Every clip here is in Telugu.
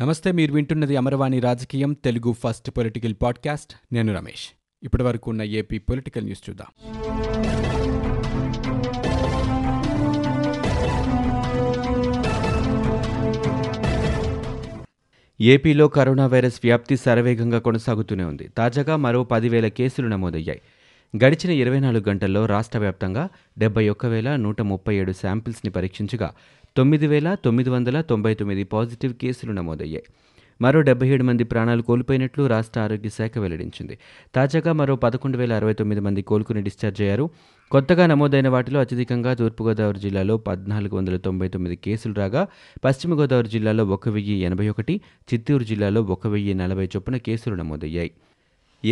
నమస్తే మీరు వింటున్నది అమరవాణి రాజకీయం తెలుగు ఫస్ట్ పొలిటికల్ పాడ్కాస్ట్. నేను రమేష్. ఇప్పటి వరకు ఉన్న ఏపీ పొలిటికల్ న్యూస్ చూద్దాం. ఏపీలో కరోనా వైరస్ వ్యాప్తి శరవేగంగా కొనసాగుతూనే ఉంది. తాజాగా మరో పదివేల కేసులు నమోదయ్యాయి. గడిచిన ఇరవై నాలుగు గంటల్లో రాష్ట్ర వ్యాప్తంగా డెబ్బై ఒక్క వేల నూట ముప్పై ఏడు శాంపిల్స్ని పరీక్షించగా తొమ్మిది వేల తొమ్మిది వందల తొంభై తొమ్మిది పాజిటివ్ కేసులు నమోదయ్యాయి. మరో డెబ్బై ఏడు మంది ప్రాణాలు కోల్పోయినట్లు రాష్ట్ర ఆరోగ్య శాఖ వెల్లడించింది. తాజాగా మరో పదకొండు వేల అరవై తొమ్మిది మంది కోలుకుని డిశ్చార్జ్ అయ్యారు. కొత్తగా నమోదైన వాటిలో అత్యధికంగా తూర్పుగోదావరి జిల్లాలో పద్నాలుగు వందల తొంభై తొమ్మిది కేసులు రాగా పశ్చిమ గోదావరి జిల్లాలో ఒక వెయ్యి ఎనభై ఒకటి చిత్తూరు జిల్లాలో ఒక వెయ్యి నలభై చొప్పున కేసులు నమోదయ్యాయి.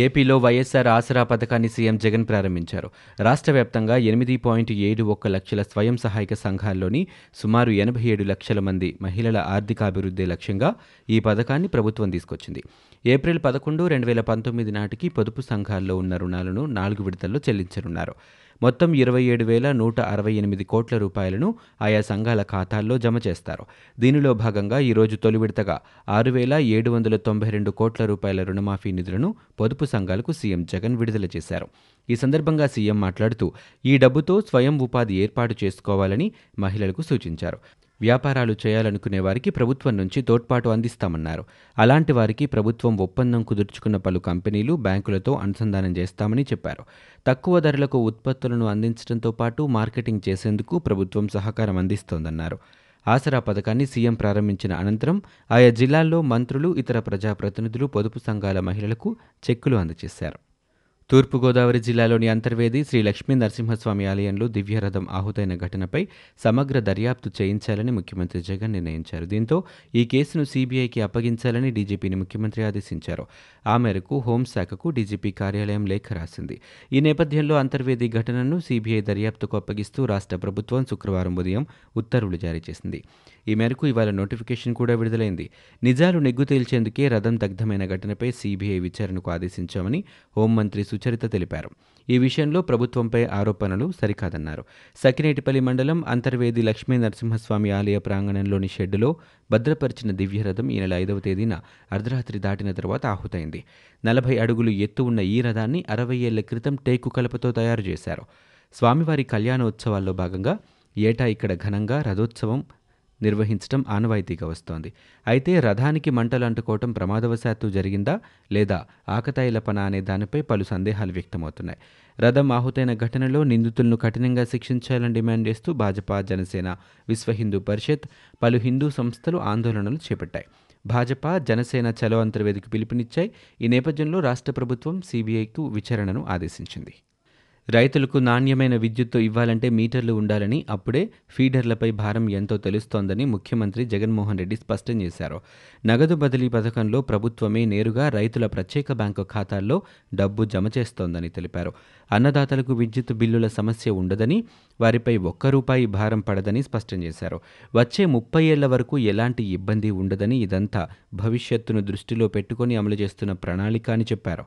ఏపీలో వైఎస్ఆర్ ఆసరా పథకాన్ని సీఎం జగన్ ప్రారంభించారు. రాష్ట్ర వ్యాప్తంగా ఎనిమిది పాయింట్ ఏడు ఒక్క లక్షల స్వయం సహాయక సంఘాల్లోని సుమారు ఎనభై ఏడు లక్షల మంది మహిళల ఆర్థికాభివృద్ధి లక్ష్యంగా ఈ పథకాన్ని ప్రభుత్వం తీసుకొచ్చింది. ఏప్రిల్ పదకొండు రెండు వేల పంతొమ్మిది నాటికి పొదుపు సంఘాల్లో ఉన్న రుణాలను నాలుగు విడతల్లో చెల్లించనున్నారు. మొత్తం ఇరవై ఏడు వేల నూట అరవై ఎనిమిది కోట్ల రూపాయలను ఆయా సంఘాల ఖాతాల్లో జమ చేస్తారు. దీనిలో భాగంగా ఈరోజు తొలి విడతగా ఆరు వేల ఏడు వందల తొంభై రెండు కోట్ల రూపాయల రుణమాఫీ నిధులను పొదుపు సంఘాలకు సీఎం జగన్ విడుదల చేశారు. ఈ సందర్భంగా సీఎం మాట్లాడుతూ ఈ డబ్బుతో స్వయం ఉపాధి ఏర్పాటు చేసుకోవాలని మహిళలకు సూచించారు. వ్యాపారాలు చేయాలనుకునే వారికి ప్రభుత్వం నుంచి తోడ్పాటు అందిస్తామన్నారు. అలాంటి వారికి ప్రభుత్వం ఒప్పందం కుదుర్చుకున్న పలు కంపెనీలు బ్యాంకులతో అనుసంధానం చేస్తామని చెప్పారు. తక్కువ ధరలకు ఉత్పత్తులను అందించడంతో పాటు మార్కెటింగ్ చేసేందుకు ప్రభుత్వం సహకారం అందిస్తోందన్నారు. ఆసరా పథకాన్ని సీఎం ప్రారంభించిన అనంతరం ఆయా జిల్లాల్లో మంత్రులు ఇతర ప్రజాప్రతినిధులు పొదుపు సంఘాల మహిళలకు చెక్కులు అందజేశారు. తూర్పుగోదావరి జిల్లాలోని అంతర్వేది శ్రీ లక్ష్మీ నరసింహస్వామి ఆలయంలో దివ్యరథం ఆహుతైన ఘటనపై సమగ్ర దర్యాప్తు చేయించాలని ముఖ్యమంత్రి జగన్ నిర్ణయించారు. దీంతో ఈ కేసును సీబీఐకి అప్పగించాలని డీజీపీని ముఖ్యమంత్రి ఆదేశించారు. ఆ మేరకు హోంశాఖకు డీజీపీ కార్యాలయం లేఖ రాసింది. ఈ నేపథ్యంలో అంతర్వేది ఘటనను సీబీఐ దర్యాప్తుకు అప్పగిస్తూ రాష్ట్ర ప్రభుత్వం శుక్రవారం ఉదయం ఉత్తర్వులు జారీ చేసింది. ఈ మేరకు ఇవాళ నోటిఫికేషన్ కూడా విడుదలైంది. నిజాలు నెగ్గు తేల్చేందుకే రథం దగ్ధమైన ఘటనపై సీబీఐ విచారణకు ఆదేశించామని హోంమంత్రి సుచరిత తెలిపారు. ఈ విషయంలో ప్రభుత్వంపై ఆరోపణలు సరికాదన్నారు. సకినేటిపల్లి మండలం అంతర్వేది లక్ష్మీ నరసింహస్వామి ఆలయ ప్రాంగణంలోని షెడ్డులో భద్రపరిచిన దివ్యరథం ఈ నెల ఐదవ తేదీన అర్ధరాత్రి దాటిన తర్వాత ఆహుతైంది. నలభై అడుగులు ఎత్తు ఉన్న ఈ రథాన్ని అరవై ఏళ్ళ క్రితం టేకు కలపతో తయారు చేశారు. స్వామివారి కళ్యాణోత్సవాల్లో భాగంగా ఏటా ఇక్కడ ఘనంగా రథోత్సవం నిర్వహించడం ఆనవాయితీగా వస్తోంది. అయితే రథానికి మంటలు అంటుకోవటం ప్రమాదవశాత్తు జరిగిందా లేదా ఆకతాయిల పన అనే దానిపై పలు సందేహాలు వ్యక్తమవుతున్నాయి. రథం ఆహుతైన ఘటనలో నిందితులను కఠినంగా శిక్షించాలని డిమాండ్ చేస్తూ భాజపా జనసేన విశ్వ హిందూ పరిషత్ పలు హిందూ సంస్థలు ఆందోళనలు చేపట్టాయి. భాజపా జనసేన చలో అంతర్వేదికి పిలుపునిచ్చాయి. ఈ నేపథ్యంలో రాష్ట్ర ప్రభుత్వం సీబీఐకు విచారణను ఆదేశించింది. రైతులకు నాణ్యమైన విద్యుత్తు ఇవ్వాలంటే మీటర్లు ఉండాలని అప్పుడే ఫీడర్లపై భారం ఎంతో తెలుస్తోందని ముఖ్యమంత్రి జగన్మోహన్ రెడ్డి స్పష్టం చేశారు. నగదు బదిలీ పథకంలో ప్రభుత్వమే నేరుగా రైతుల ప్రత్యేక బ్యాంకు ఖాతాల్లో డబ్బు జమ చేస్తోందని తెలిపారు. అన్నదాతలకు విద్యుత్ బిల్లుల సమస్య ఉండదని వారిపై ఒక్క రూపాయి భారం పడదని స్పష్టం చేశారు. వచ్చే ముప్పై ఏళ్ళ వరకు ఎలాంటి ఇబ్బంది ఉండదని ఇదంతా భవిష్యత్తును దృష్టిలో పెట్టుకుని అమలు చేస్తున్న ప్రణాళిక అని చెప్పారు.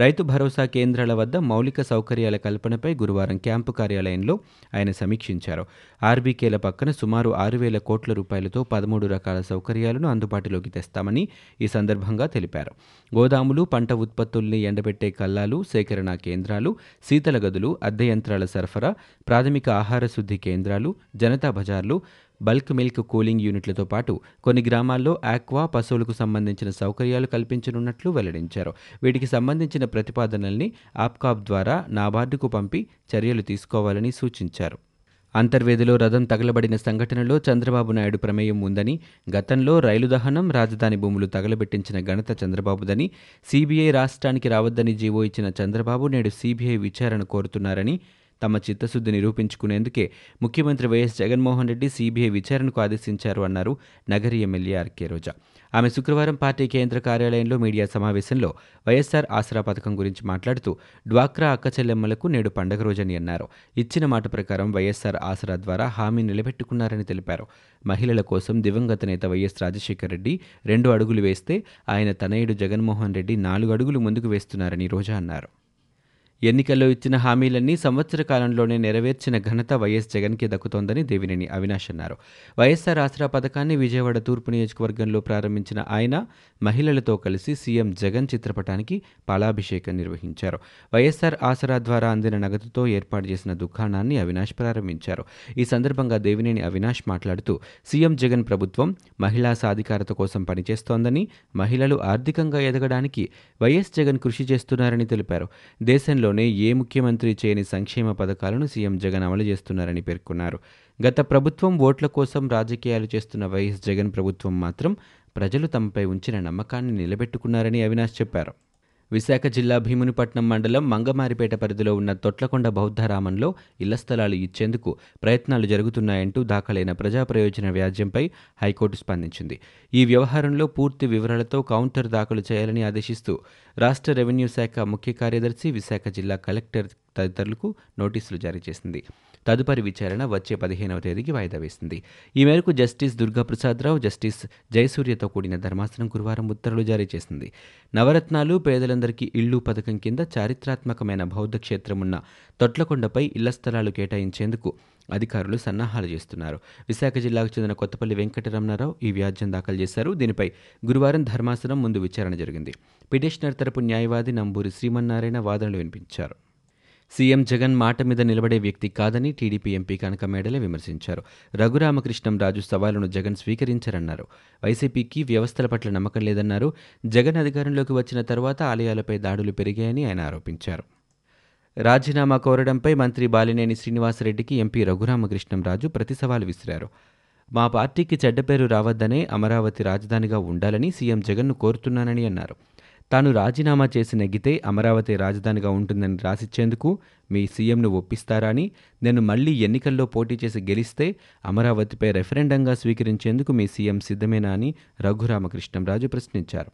రైతు భరోసా కేంద్రాల వద్ద మౌలిక సౌకర్యాల కల్పనపై గురువారం క్యాంపు కార్యాలయంలో ఆయన సమీక్షించారు. ఆర్బీకేల పక్కన సుమారు ఆరు వేల కోట్ల రూపాయలతో పదమూడు రకాల సౌకర్యాలను అందుబాటులోకి తెస్తామని ఈ సందర్భంగా తెలిపారు. గోదాములు పంట ఉత్పత్తుల్ని ఎండబెట్టే కల్లాలు సేకరణ కేంద్రాలు శీతల గదులు అద్దె యంత్రాల సరఫరా ప్రాథమిక ఆహార శుద్ధి కేంద్రాలు జనతా బజార్లు బల్క్ మిల్క్ కూలింగ్ యూనిట్లతో పాటు కొన్ని గ్రామాల్లో ఆక్వా పశువులకు సంబంధించిన సౌకర్యాలు కల్పించనున్నట్లు వెల్లడించారు. వీటికి సంబంధించిన ప్రతిపాదనల్ని ఆప్కాబ్ ద్వారా నాబార్డుకు పంపి చర్యలు తీసుకోవాలని సూచించారు. అంతర్వేదిలో రథం తగలబడిన సంఘటనలో చంద్రబాబు నాయుడు ప్రమేయం ఉందని గతంలో రైలు దహనం రాజధాని భూములు తగలబెట్టించిన ఘనత చంద్రబాబుదని సీబీఐ రాష్ట్రానికి రావద్దని జీవో ఇచ్చిన చంద్రబాబు నేడు సీబీఐ విచారణ కోరుతున్నారని తమ చిత్తశుద్ధి నిరూపించుకునేందుకే ముఖ్యమంత్రి వైఎస్ జగన్మోహన్ రెడ్డి సీబీఐ విచారణకు ఆదేశించారు అన్నారు నగరి ఎమ్మెల్యే ఆర్కే రోజా. ఆమె శుక్రవారం పార్టీ కేంద్ర కార్యాలయంలో మీడియా సమావేశంలో వైఎస్సార్ ఆసరా పథకం గురించి మాట్లాడుతూ డ్వాక్రా అక్క చెల్లెమ్మలకు నేడు పండగ రోజని అన్నారు. ఇచ్చిన మాట ప్రకారం వైఎస్సార్ ఆసరా ద్వారా హామీ నిలబెట్టుకున్నారని తెలిపారు. మహిళల కోసం దివంగత నేత వైఎస్ రాజశేఖర రెడ్డి రెండు అడుగులు వేస్తే ఆయన తనయుడు జగన్మోహన్ రెడ్డి నాలుగు అడుగులు ముందుకు వేస్తున్నారని రోజా అన్నారు. ఎన్నికల్లో ఇచ్చిన హామీలన్నీ సంవత్సర కాలంలోనే నెరవేర్చిన ఘనత వైఎస్ జగన్కి దక్కుతోందని దేవినేని అవినాష్ అన్నారు. వైఎస్ఆర్ ఆసరా పథకాన్ని విజయవాడ తూర్పు నియోజకవర్గంలో ప్రారంభించిన ఆయన మహిళలతో కలిసి సీఎం జగన్ చిత్రపటానికి పాలాభిషేకం నిర్వహించారు. వైఎస్ఆర్ ఆసరా ద్వారా అందిన నగదుతో ఏర్పాటు చేసిన దుకాణాన్ని అవినాష్ ప్రారంభించారు. ఈ సందర్భంగా దేవినేని అవినాష్ మాట్లాడుతూ సీఎం జగన్ ప్రభుత్వం మహిళా సాధికారత కోసం పనిచేస్తోందని మహిళలు ఆర్థికంగా ఎదగడానికి వైఎస్ జగన్ కృషి చేస్తున్నారని తెలిపారు. దేశంలో దేశంలోనే ఏ ముఖ్యమంత్రి చేయని సంక్షేమ పథకాలను సీఎం జగన్ అమలు చేస్తున్నారని పేర్కొన్నారు. గత ప్రభుత్వం ఓట్ల కోసం రాజకీయాలు చేస్తున్న వైఎస్ జగన్ ప్రభుత్వం మాత్రం ప్రజలు తమపై ఉంచిన నమ్మకాన్ని నిలబెట్టుకున్నారని అవినాష్ చెప్పారు. విశాఖ జిల్లా భీమునిపట్నం మండలం మంగమారిపేట పరిధిలో ఉన్న తొట్లకొండ బౌద్ధరామంలో ఇళ్ళ స్థలాలు ఇచ్చేందుకు ప్రయత్నాలు జరుగుతున్నాయంటూ దాఖలైన ప్రజా ప్రయోజన వ్యాజ్యంపై హైకోర్టు స్పందించింది. ఈ వ్యవహారంలో పూర్తి వివరాలతో కౌంటర్ దాఖలు చేయాలని ఆదేశిస్తూ రాష్ట్ర రెవెన్యూ శాఖ ముఖ్య కార్యదర్శి విశాఖ జిల్లా కలెక్టర్ తదితరులకు నోటీసులు జారీ చేసింది. తదుపరి విచారణ వచ్చే పదిహేనవ తేదీకి వాయిదా వేసింది. ఈ మేరకు జస్టిస్ దుర్గాప్రసాదరావు జస్టిస్ జయసూర్యతో కూడిన ధర్మాసనం గురువారం ఉత్తర్వులు జారీ చేసింది. నవరత్నాలు పేదలందరికీ ఇళ్ళు పథకం కింద చారిత్రాత్మకమైన బౌద్ధ క్షేత్రమున్న తొట్లకొండపై ఇళ్ళ స్థలాలు కేటాయించేందుకు అధికారులు సన్నాహాలు చేస్తున్నారు. విశాఖ జిల్లాకు చెందిన కొత్తపల్లి వెంకటరమణారావు ఈ వ్యాజ్యం దాఖలు చేశారు. దీనిపై గురువారం ధర్మాసనం ముందు విచారణ జరిగింది. పిటిషనర్ తరపు న్యాయవాది నంబూరి శ్రీమన్నారాయణ వాదనలు వినిపించారు. సీఎం జగన్ మాట మీద నిలబడే వ్యక్తి కాదని టీడీపీ ఎంపీ కనక మేడలే విమర్శించారు. రఘురామకృష్ణం రాజు సవాలును జగన్ స్వీకరించారన్నారు. వైసీపీకి వ్యవస్థల పట్ల నమ్మకం లేదన్నారు. జగన్ అధికారంలోకి వచ్చిన తర్వాత ఆలయాలపై దాడులు పెరిగాయని ఆయన ఆరోపించారు. రాజీనామా కోరడంపై మంత్రి బాలినేని శ్రీనివాసరెడ్డికి ఎంపీ రఘురామకృష్ణం రాజు ప్రతి సవాలు విసిరారు. మా పార్టీకి చెడ్డ పేరు రావద్దనే అమరావతి రాజధానిగా ఉండాలని సీఎం జగన్ను కోరుతున్నానని అన్నారు. తాను రాజీనామా చేసి నెగ్గితే అమరావతి రాజధానిగా ఉంటుందని రాసిచ్చేందుకు మీ సీఎంను ఒప్పిస్తారా అని నేను మళ్ళీ ఎన్నికల్లో పోటీ చేసి గెలిస్తే అమరావతిపై రెఫరెండంగా స్వీకరించేందుకు మీ సీఎం సిద్ధమేనా అని రఘురామకృష్ణంరాజు ప్రశ్నించారు.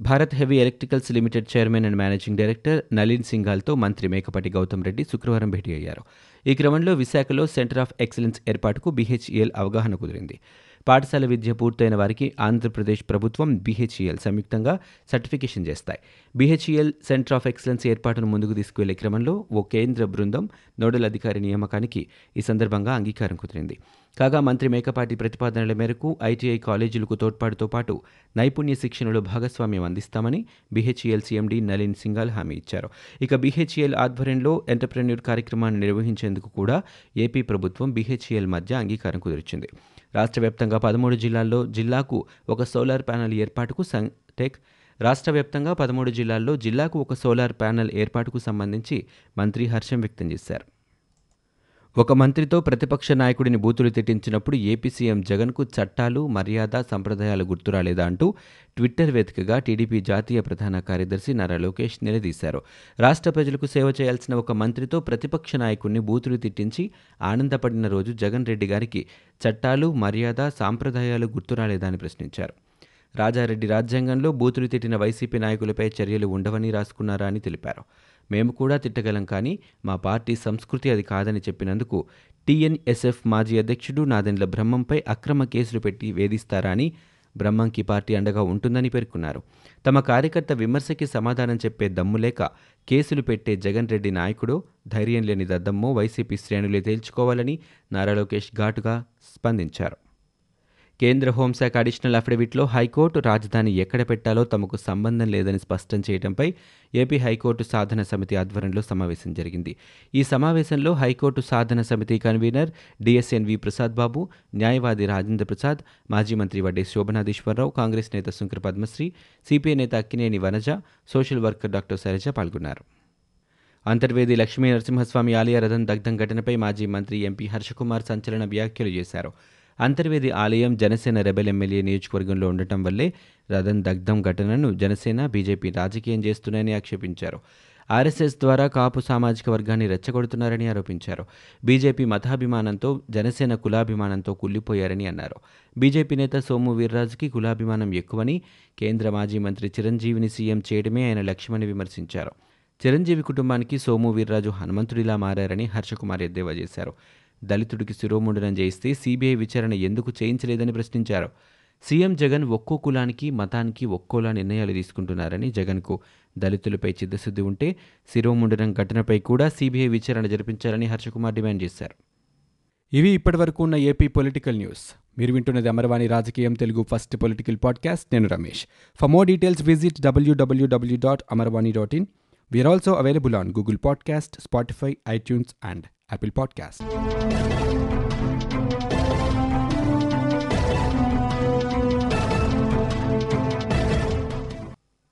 Bharat heavy electricals limited chairman and managing director Nalin సింఘాల్తో మంత్రి మేకపాటి గౌతమ్ రెడ్డి శుక్రవారం భేటీ అయ్యారు. ఈ క్రమంలో విశాఖలో సెంటర్ ఆఫ్ ఎక్సలెన్స్ ఏర్పాటుకు బీహెచ్ఈఎల్ అవగాహన కుదిరింది. పాఠశాల విద్య పూర్తయిన వారికి ఆంధ్రప్రదేశ్ ప్రభుత్వం బీహెచ్ఈఎల్ సంయుక్తంగా సర్టిఫికేషన్ చేస్తాయి. బీహెచ్ఈఎల్ సెంటర్ ఆఫ్ ఎక్సలెన్స్ ఏర్పాటును ముందుకు తీసుకువెళ్ళే క్రమంలో ఓ కేంద్ర బృందం నోడల్ అధికారి నియామకానికి ఈ సందర్భంగా అంగీకారం కుదిరింది. కాగా మంత్రి మేకపాటి ప్రతిపాదనల మేరకు ఐటీఐ కాలేజీలకు తోడ్పాటుతో పాటు నైపుణ్య శిక్షణలో భాగస్వామ్యం అందిస్తామని బీహెచ్ఈఎల్ సీఎండీ నలీన్ సింగాల్ హామీ ఇచ్చారు. ఇక బీహెచ్ఈఎల్ ఆధ్వర్యంలో ఎంటర్ప్రెన్యూర్ కార్యక్రమాన్ని నిర్వహించేందుకు కూడా ఏపీ ప్రభుత్వం బీహెచ్ఈఎల్ మధ్య అంగీకారం కుదిర్చింది. రాష్ట్ర వ్యాప్తంగా పదమూడు జిల్లాల్లో జిల్లాకు ఒక సోలార్ ప్యానెల్ ఏర్పాటుకు టెక్ రాష్ట్ర వ్యాప్తంగా పదమూడు జిల్లాల్లో జిల్లాకు ఒక సోలార్ ప్యానెల్ ఏర్పాటుకు సంబంధించి మంత్రి హర్షం వ్యక్తం చేశారు. ఒక మంత్రితో ప్రతిపక్ష నాయకుడిని బూతులు తిట్టించినప్పుడు ఏపీ సీఎం జగన్కు చట్టాలు మర్యాద సంప్రదాయాలు గుర్తురాలేదా అంటూ ట్విట్టర్ వేదికగా టీడీపీ జాతీయ ప్రధాన కార్యదర్శి నారా లోకేష్ నిలదీశారు. రాష్ట్ర ప్రజలకు సేవ చేయాల్సిన ఒక మంత్రితో ప్రతిపక్ష నాయకుడిని బూతులు తిట్టించి ఆనందపడిన రోజు జగన్ రెడ్డి గారికి చట్టాలు మర్యాద సాంప్రదాయాలు గుర్తురాలేదా అని ప్రశ్నించారు. రాజారెడ్డి రాజ్యాంగంలో బూతులు తిట్టిన వైసీపీ నాయకులపై చర్యలు ఉండవని రాసుకున్నారా అని తెలిపారు. మేము కూడా తిట్టగలం కానీ మా పార్టీ సంస్కృతి అది కాదని చెప్పినందుకు టీఎన్ఎస్ఎఫ్ మాజీ అధ్యక్షుడు నాదెండ్ల బ్రహ్మంపై అక్రమ కేసులు పెట్టి వేధిస్తారా అని బ్రహ్మంకి పార్టీ అండగా ఉంటుందని పేర్కొన్నారు. తమ కార్యకర్త విమర్శకి సమాధానం చెప్పే దమ్ము లేక కేసులు పెట్టే జగన్ రెడ్డి నాయకుడు ధైర్యం లేని దద్దమ్మో వైసీపీ శ్రేణులే తేల్చుకోవాలని నారా లోకేష్ ఘాటుగా స్పందించారు. కేంద్ర హోంశాఖ అడిషనల్ అఫిడవిట్లో హైకోర్టు రాజధాని ఎక్కడ పెట్టాలో తమకు సంబంధం లేదని స్పష్టం చేయడంపై ఏపీ హైకోర్టు సాధన సమితి ఆధ్వర్యంలో సమావేశం జరిగింది. ఈ సమావేశంలో హైకోర్టు సాధన సమితి కన్వీనర్ డిఎస్ఎన్వి ప్రసాద్ బాబు న్యాయవాది రాజేంద్ర ప్రసాద్ మాజీ మంత్రి వడ్డే శోభనాధీశ్వరరావు కాంగ్రెస్ నేత శుంకర పద్మశ్రీ సిపిఐ నేత Akkineni Vanaja social worker doctor Sailaja పాల్గొన్నారు. అంతర్వేది లక్ష్మీ నరసింహస్వామి ఆలయ రథం దగ్ధం ఘటనపై మాజీ మంత్రి ఎంపీ హర్షకుమార్ సంచలన వ్యాఖ్యలు చేశారు. అంతర్వేది ఆలయం జనసేన రెబెల్ ఎమ్మెల్యే నియోజకవర్గంలో ఉండటం వల్లే రథం దగ్ధం ఘటనను జనసేన బీజేపీ రాజకీయం చేస్తున్నాయని ఆక్షేపించారు. ఆర్ఎస్ఎస్ ద్వారా కాపు సామాజిక వర్గాన్ని రెచ్చగొడుతున్నారని ఆరోపించారు. బీజేపీ మతాభిమానంతో జనసేన కులాభిమానంతో కుళ్ళిపోయారని అన్నారు. బీజేపీ నేత సోము వీర్రాజుకి కులాభిమానం ఎక్కువని కేంద్ర మాజీ మంత్రి చిరంజీవిని సీఎం చేయడమే ఆయన లక్ష్యమని విమర్శించారు. చిరంజీవి కుటుంబానికి సోము వీర్రాజు హనుమంతుడిలా మారారని హర్షకుమార్ ఎద్దేవా చేశారు. దళితుడికి శిరోముండనం చేయిస్తే సీబీఐ విచారణ ఎందుకు చేయించలేదని ప్రశ్నించారు. సీఎం జగన్ ఒక్కో కులానికి మతానికి ఒక్కోలా నిర్ణయాలు తీసుకుంటున్నారని జగన్కు దళితులపై చిత్తశుద్ధి ఉంటే శిరోముండనం ఘటనపై కూడా సీబీఐ విచారణ జరిపించాలని హర్షకుమార్ డిమాండ్ చేశారు. ఇవి ఇప్పటివరకు ఉన్న ఏపీ పొలిటికల్ న్యూస్. మీరు వింటున్నది అమరవాణి రాజకీయం తెలుగు ఫస్ట్ పొలిటికల్ పాడ్కాస్ట్. నేను Ramesh. For more details visit WWW dot Amarvani dot in we're also available on Google podcast Spotify iTunes and Apple podcast